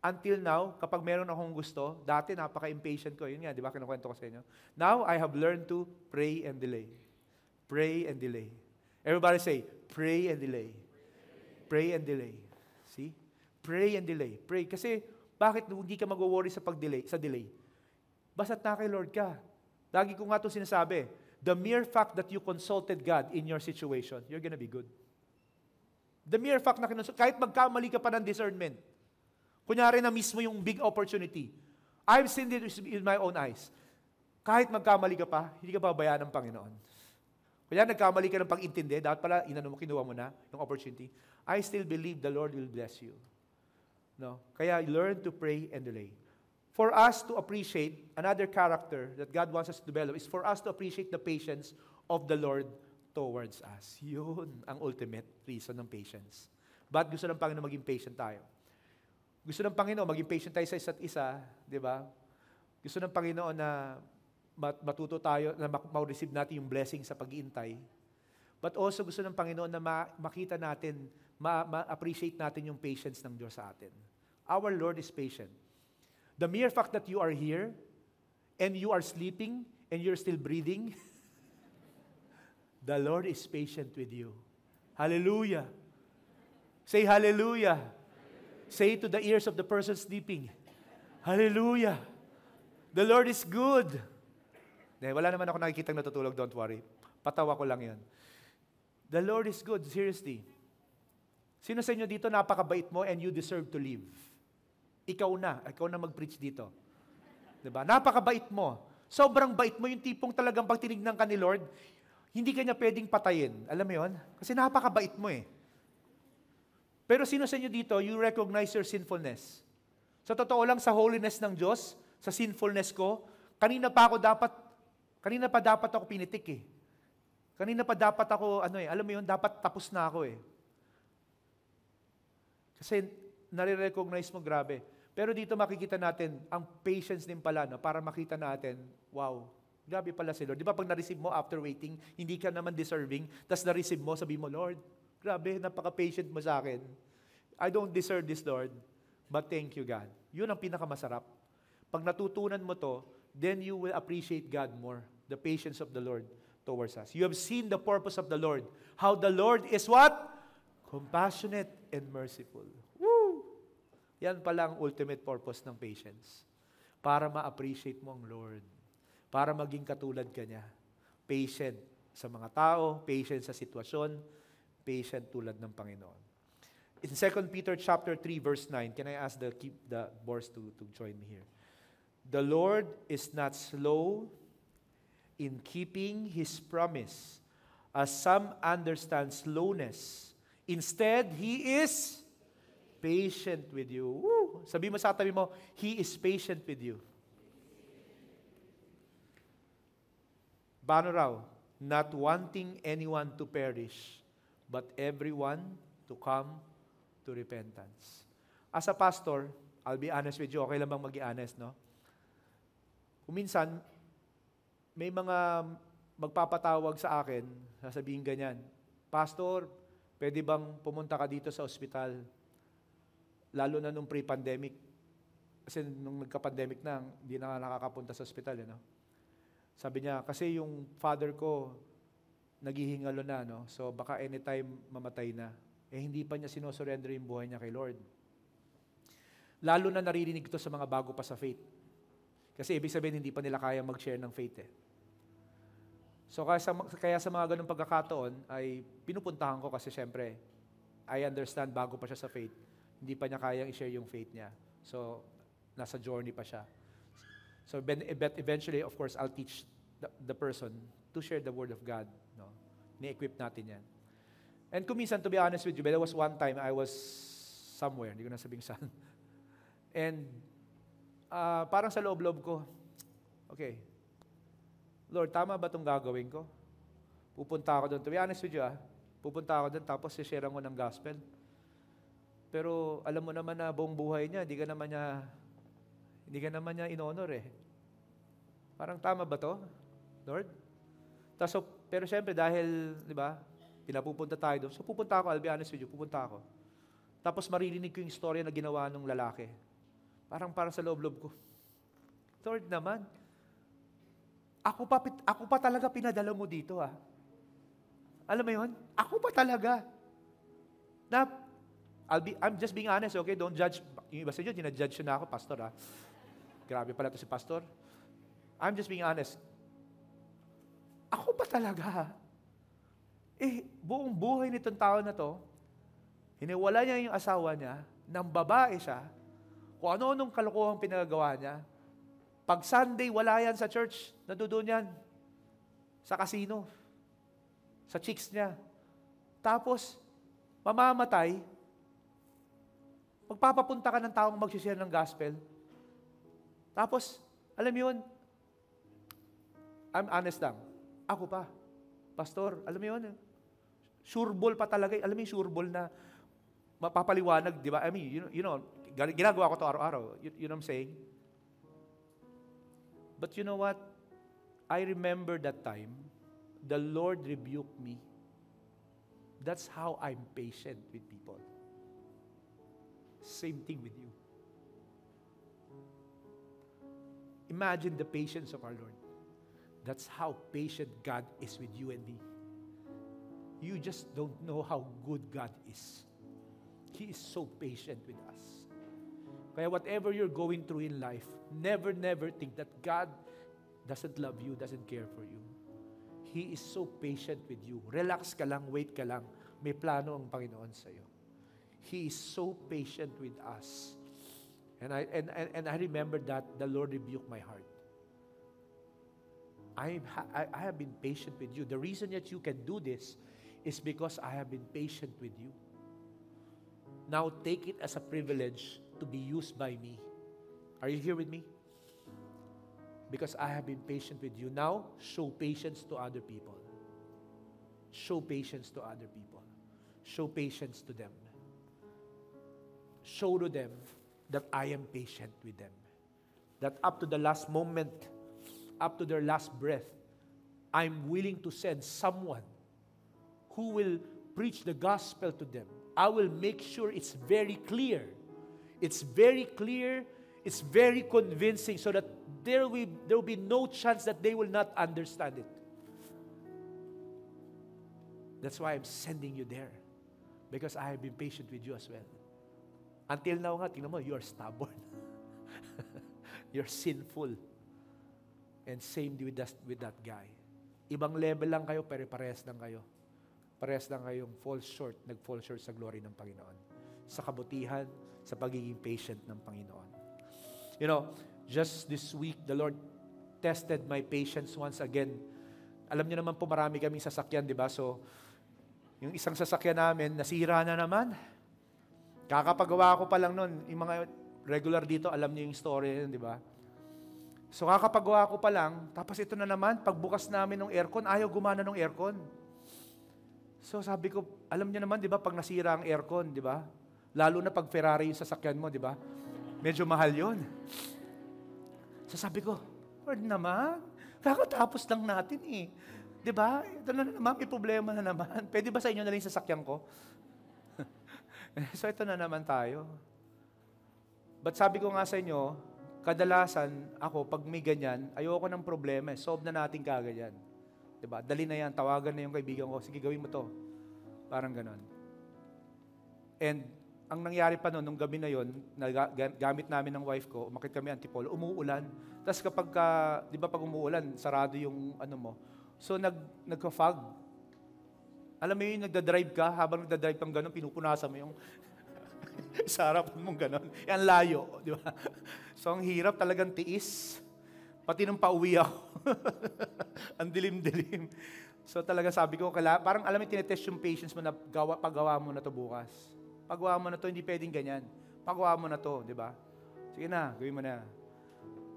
Until now, kapag meron akong gusto, dati napaka-impatient ko. Yun nga, di ba, kinukwento ko sa inyo. Now, I have learned to pray and delay. Pray and delay. Everybody say, pray and delay. Pray and delay. See? Pray and delay. Pray. Kasi, bakit hindi ka mag-worry sa pag-delay, sa delay? Basta't na kay Lord ka. Lagi ko nga ito sinasabi, the mere fact that you consulted God in your situation, you're gonna be good. The mere fact na kinonsult, kahit magkamali ka pa ng discernment, kunyari na mismo yung big opportunity, I've seen it in my own eyes. Kahit magkamali ka pa, hindi ka babayaan ng Panginoon. Kaya nagkamali ka ng pag-intindi, dapat pala inano mo, kinuha mo na yung opportunity. I still believe the Lord will bless you. No? Kaya learn to pray and delay. For us to appreciate another character that God wants us to develop is for us to appreciate the patience of the Lord towards us. Yun ang ultimate reason ng patience. But gusto ng Panginoon maging patient tayo? Gusto ng Panginoon maging patient tayo sa isa't isa, di ba? Gusto ng Panginoon na matuto tayo, na ma-receive natin yung blessing sa pag-iintay. But also gusto ng Panginoon na makita natin, ma-appreciate natin yung patience ng Diyos sa atin. Our Lord is patient. The mere fact that you are here, and you are sleeping, and you're still breathing, the Lord is patient with you. Hallelujah. Say hallelujah. Say to the ears of the person sleeping, Hallelujah. The Lord is good. Dahil wala naman ako nakikita natutulog, don't worry. Patawa ko lang yan. The Lord is good, seriously. Sino sa inyo dito napakabait mo and you deserve to live? Ikaw na, ikaw na mag-preach dito. 'Di ba? Napakabait mo. Sobrang bait mo yung tipong talagang pag tinignan ka ni Lord, hindi kanya pwedeng patayin. Alam mo 'yon? Kasi napakabait mo eh. Pero sino sa inyo dito, you recognize your sinfulness. Sa totoo lang, sa holiness ng Diyos, sa sinfulness ko, kanina pa ako dapat Kanina pa dapat ako pinitik eh. Kanina pa dapat ako, ano eh, alam mo yun, dapat tapos na ako eh. Kasi nare-recognize mo, grabe. Pero dito makikita natin, ang patience din pala, no, para makita natin, wow, grabe pala si Lord. Di ba pag na-receive mo after waiting, hindi ka naman deserving, tapos na-receive mo, sabi mo, Lord, grabe, napaka-patient mo sa akin. I don't deserve this, Lord, but thank you, God. Yun ang pinakamasarap. Pag natutunan mo to, then you will appreciate God more, the patience of the Lord towards us. You have seen the purpose of the Lord. How the Lord is what? Compassionate and merciful. Woo! Yan pala ang ultimate purpose ng patience. Para ma-appreciate mo ang Lord. Para maging katulad ka niya. Patient sa mga tao, patient sa sitwasyon, patient tulad ng Panginoon. In 2 Peter chapter 3 verse 9, can I ask the keep the boys to to join me here? The Lord is not slow in keeping his promise, as some understand slowness. Instead, he is patient with you. Woo! Sabi mo sa tabi mo, he is patient with you. Paano raw? Not wanting anyone to perish, but everyone to come to repentance. As a pastor, I'll be honest with you, okay lang bang maging honest, no? Kuminsan, may mga magpapatawag sa akin, sasabihin ganyan, Pastor, pwede bang pumunta ka dito sa ospital? Lalo na nung pre-pandemic. Kasi nung nagka-pandemic na, hindi na nakakapunta sa ospital. Eh, no? Sabi niya, kasi yung father ko, naghihingalo na, no? so baka anytime mamatay na. Eh hindi pa niya sinosurrender yung buhay niya kay Lord. Lalo na naririnig ito sa mga bago pa sa faith. Kasi ibig sabihin, hindi pa nila kaya mag-share ng faith eh. So kaya sa, kaya sa mga ganong pagkakataon, ay pinupuntahan ko kasi syempre, I understand bago pa siya sa faith, hindi pa niya kayang i-share yung faith niya. So, nasa journey pa siya. So, but eventually, of course, I'll teach the, the person to share the Word of God. No? Ni-equip natin yan. And kuminsan, to be honest with you, there was one time I was somewhere, hindi ko na sabing saan. And uh, parang sa loob-loob ko, okay, Lord, tama ba itong gagawin ko? Pupunta ako doon. To be honest with you, ah, pupunta ako doon tapos share ko ng gospel. Pero alam mo naman na buong buhay niya, hindi ka naman niya, hindi ka naman niya inonor eh. Parang tama ba to, Lord? Tapos, so, pero syempre dahil, di ba, pinapupunta tayo doon. So pupunta ako, I'll be honest with you, pupunta ako. Tapos maririnig ko yung istorya na ginawa ng lalaki. Parang parang sa loob-loob ko. Lord naman, ako pa, ako pa talaga pinadala mo dito ah. Alam mo yon? Ako pa talaga. Na, I'll be, I'm just being honest, okay? Don't judge. Yung iba sa inyo, dinajudge na ako, pastor ah. Grabe pala to si pastor. I'm just being honest. Ako pa talaga. Eh, buong buhay nitong tao na to, hiniwala niya yung asawa niya, nang babae siya, kung ano-anong kalokohang pinagagawa niya. Pag Sunday, wala yan sa church. Nandoon yan. Sa casino. Sa chicks niya. Tapos, mamamatay, magpapapunta ka ng taong magsishare ng gospel. Tapos, alam yun, I'm honest lang, ako pa, pastor, alam mo yun, sureball pa talaga, alam mo yung sureball na mapapaliwanag, di ba? I mean, you know, you know ginagawa ko to araw-araw. You, you know what I'm saying? But you know what? I remember that time, the Lord rebuked me. That's how I'm patient with people. Same thing with you. Imagine the patience of our Lord. That's how patient God is with you and me. You just don't know how good God is. He is so patient with us. Kaya whatever you're going through in life, never, never think that God doesn't love you, doesn't care for you. He is so patient with you. Relax ka lang, wait ka lang. May plano ang Panginoon sa iyo. He is so patient with us. And I, and, and, and I remember that the Lord rebuked my heart. I, I, I have been patient with you. The reason that you can do this is because I have been patient with you. Now take it as a privilege to be used by me. Are you here with me? Because I have been patient with you. Now, show patience to other people. Show patience to other people. Show patience to them. Show to them that I am patient with them. That up to the last moment, up to their last breath, I'm willing to send someone who will preach the gospel to them. I will make sure it's very clear. It's very clear, it's very convincing so that there will, there will be no chance that they will not understand it. That's why I'm sending you there. Because I have been patient with you as well. Until now nga, tingnan mo, you stubborn. You're sinful. And same with that, with that guy. Ibang level lang kayo, pero parehas lang kayo. Parehas lang kayong fall short, nag-fall short sa glory ng Panginoon. Sa kabutihan, sa pagiging patient ng Panginoon. You know, just this week, the Lord tested my patience once again. Alam niyo naman po, marami kaming sasakyan, di ba? So, yung isang sasakyan namin, nasira na naman. Kakapagawa ko pa lang nun. Yung mga regular dito, alam niyo yung story yun, di ba? So kakapagawa ko pa lang, tapos ito na naman, pagbukas namin ng aircon, ayaw gumana ng aircon. So sabi ko, alam niyo naman, di ba, pag nasira ang aircon, di ba? Lalo na pag Ferrari yung sasakyan mo, di ba? Medyo mahal yon. So sabi ko, Lord naman, kakatapos lang natin eh. Di ba? Ito na naman, may problema na naman. Pwede ba sa inyo na lang sasakyan ko? so ito na naman tayo. But sabi ko nga sa inyo, kadalasan ako, pag may ganyan, ayoko ng problema. Eh. Solve na natin kagad yan. Diba? Dali na yan, tawagan na yung kaibigan ko, sige gawin mo to. Parang ganon. And ang nangyari pa noon, nung gabi na yon, gamit namin ng wife ko, umakit kami antipolo, umuulan. Tapos kapag, ka, di ba pag umuulan, sarado yung ano mo. So nag, nagka-fog. Alam mo yung nagda-drive ka, habang nagda-drive kang gano'n, pinupunasan mo yung sa harapan mong gano'n. Yan layo, di ba? So ang hirap talagang tiis. Pati nung pauwi ako. ang dilim-dilim. So talaga sabi ko, kala, parang alam mo, tinetest yung patience mo na gawa, paggawa mo na to bukas. Paggawa mo na to, hindi pwedeng ganyan. Paggawa mo na to, di ba? Sige na, gawin mo na.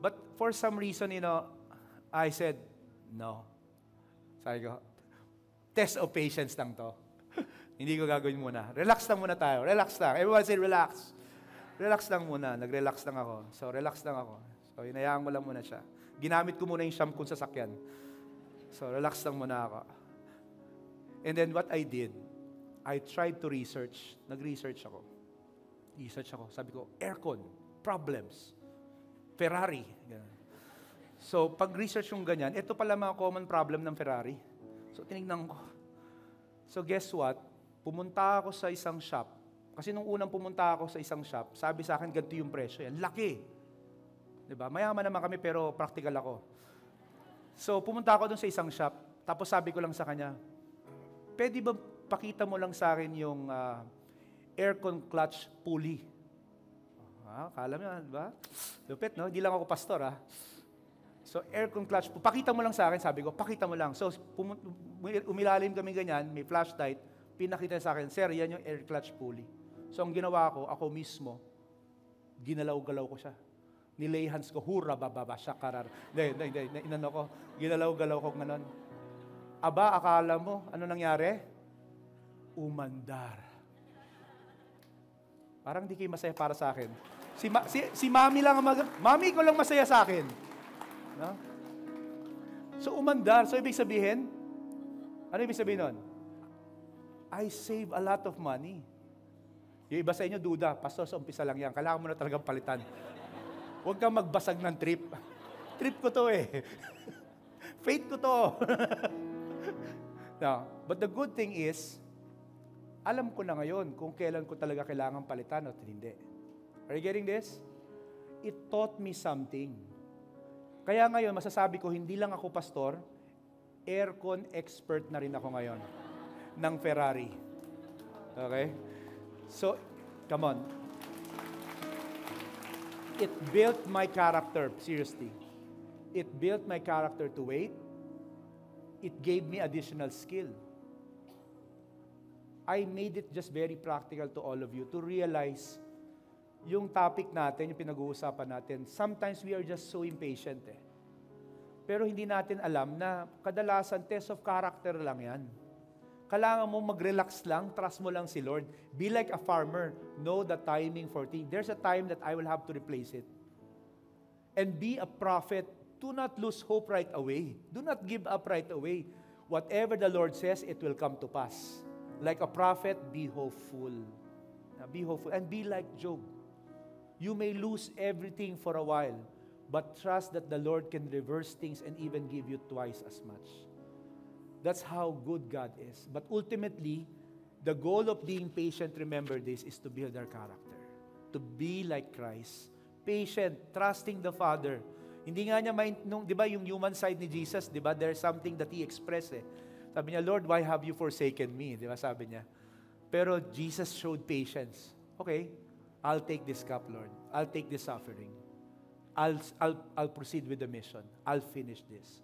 But for some reason, you know, I said, no. Sabi ko, test of patience lang to. Hindi ko gagawin muna. Relax lang muna tayo. Relax lang. Everyone say relax. Relax lang muna. Nag-relax lang ako. So, relax lang ako. So, hinayaan mo lang muna siya. Ginamit ko muna yung siyam kong sasakyan. So, relax lang muna ako. And then what I did, I tried to research. Nag-research ako. Research ako. Sabi ko, aircon, problems, Ferrari. Ganun. So, pag-research yung ganyan, ito pala mga common problem ng Ferrari. So, tinignan ko. So, guess what? Pumunta ako sa isang shop. Kasi nung unang pumunta ako sa isang shop, sabi sa akin, ganito yung presyo. Yan, laki. Diba? Mayaman naman kami, pero practical ako. So, pumunta ako dun sa isang shop. Tapos sabi ko lang sa kanya, pwede ba pakita mo lang sa akin yung uh, aircon clutch pulley? Ah, kala mo yan, ba? Lupit, no? Hindi lang ako pastor, ah. So, aircon clutch, pakita mo lang sa akin, sabi ko, pakita mo lang. So, umilalim kami ganyan, may flashlight, pinakita sa akin, Sir, yan yung air clutch pulley. So ang ginawa ko, ako mismo, ginalaw-galaw ko siya. Nilay hands ko, hura, bababa, shakarar. Hindi, hindi, hindi, inano ko, ginalaw-galaw ko nganon. Aba, akala mo, ano nangyari? Umandar. Parang di kayo masaya para sa akin. Si, ma, si, si mami lang, mag, mami ko lang masaya sa akin. No? So umandar. So ibig sabihin, ano ibig sabihin nun? I save a lot of money. Yung iba sa inyo, duda, Pastor, sa umpisa lang yan. Kailangan mo na talagang palitan. Huwag kang magbasag ng trip. trip ko to eh. Faith ko to. no, but the good thing is, alam ko na ngayon kung kailan ko talaga kailangan palitan at hindi. Are you getting this? It taught me something. Kaya ngayon, masasabi ko, hindi lang ako pastor, aircon expert na rin ako ngayon ng Ferrari. Okay? So, come on. It built my character, seriously. It built my character to wait. It gave me additional skill. I made it just very practical to all of you to realize yung topic natin, yung pinag-uusapan natin, sometimes we are just so impatient eh. Pero hindi natin alam na kadalasan test of character lang yan. Kailangan mo mag-relax lang, trust mo lang si Lord. Be like a farmer. Know the timing for things. There's a time that I will have to replace it. And be a prophet. Do not lose hope right away. Do not give up right away. Whatever the Lord says, it will come to pass. Like a prophet, be hopeful. Be hopeful. And be like Job. You may lose everything for a while, but trust that the Lord can reverse things and even give you twice as much. That's how good God is. But ultimately, the goal of being patient, remember this, is to build our character. To be like Christ. Patient, trusting the Father. Hindi nga niya, main, nung, di ba yung human side ni Jesus, di ba, there's something that He expressed eh. Sabi niya, Lord, why have you forsaken me? Di ba sabi niya? Pero Jesus showed patience. Okay, I'll take this cup, Lord. I'll take this suffering. I'll, I'll, I'll proceed with the mission. I'll finish this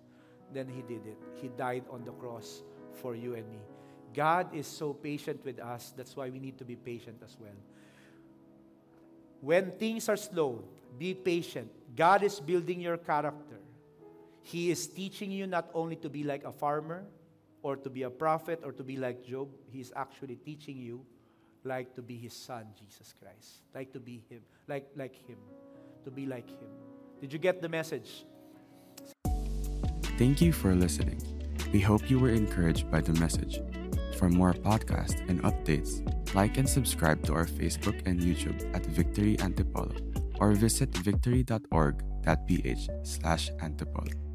then He did it. He died on the cross for you and me. God is so patient with us. That's why we need to be patient as well. When things are slow, be patient. God is building your character. He is teaching you not only to be like a farmer or to be a prophet or to be like Job, He's actually teaching you like to be His Son, Jesus Christ. Like to be Him, like, like Him, to be like Him. Did you get the message? Thank you for listening. We hope you were encouraged by the message. For more podcasts and updates, like and subscribe to our Facebook and YouTube at Victory Antipolo or visit victory.org.ph slash antipolo.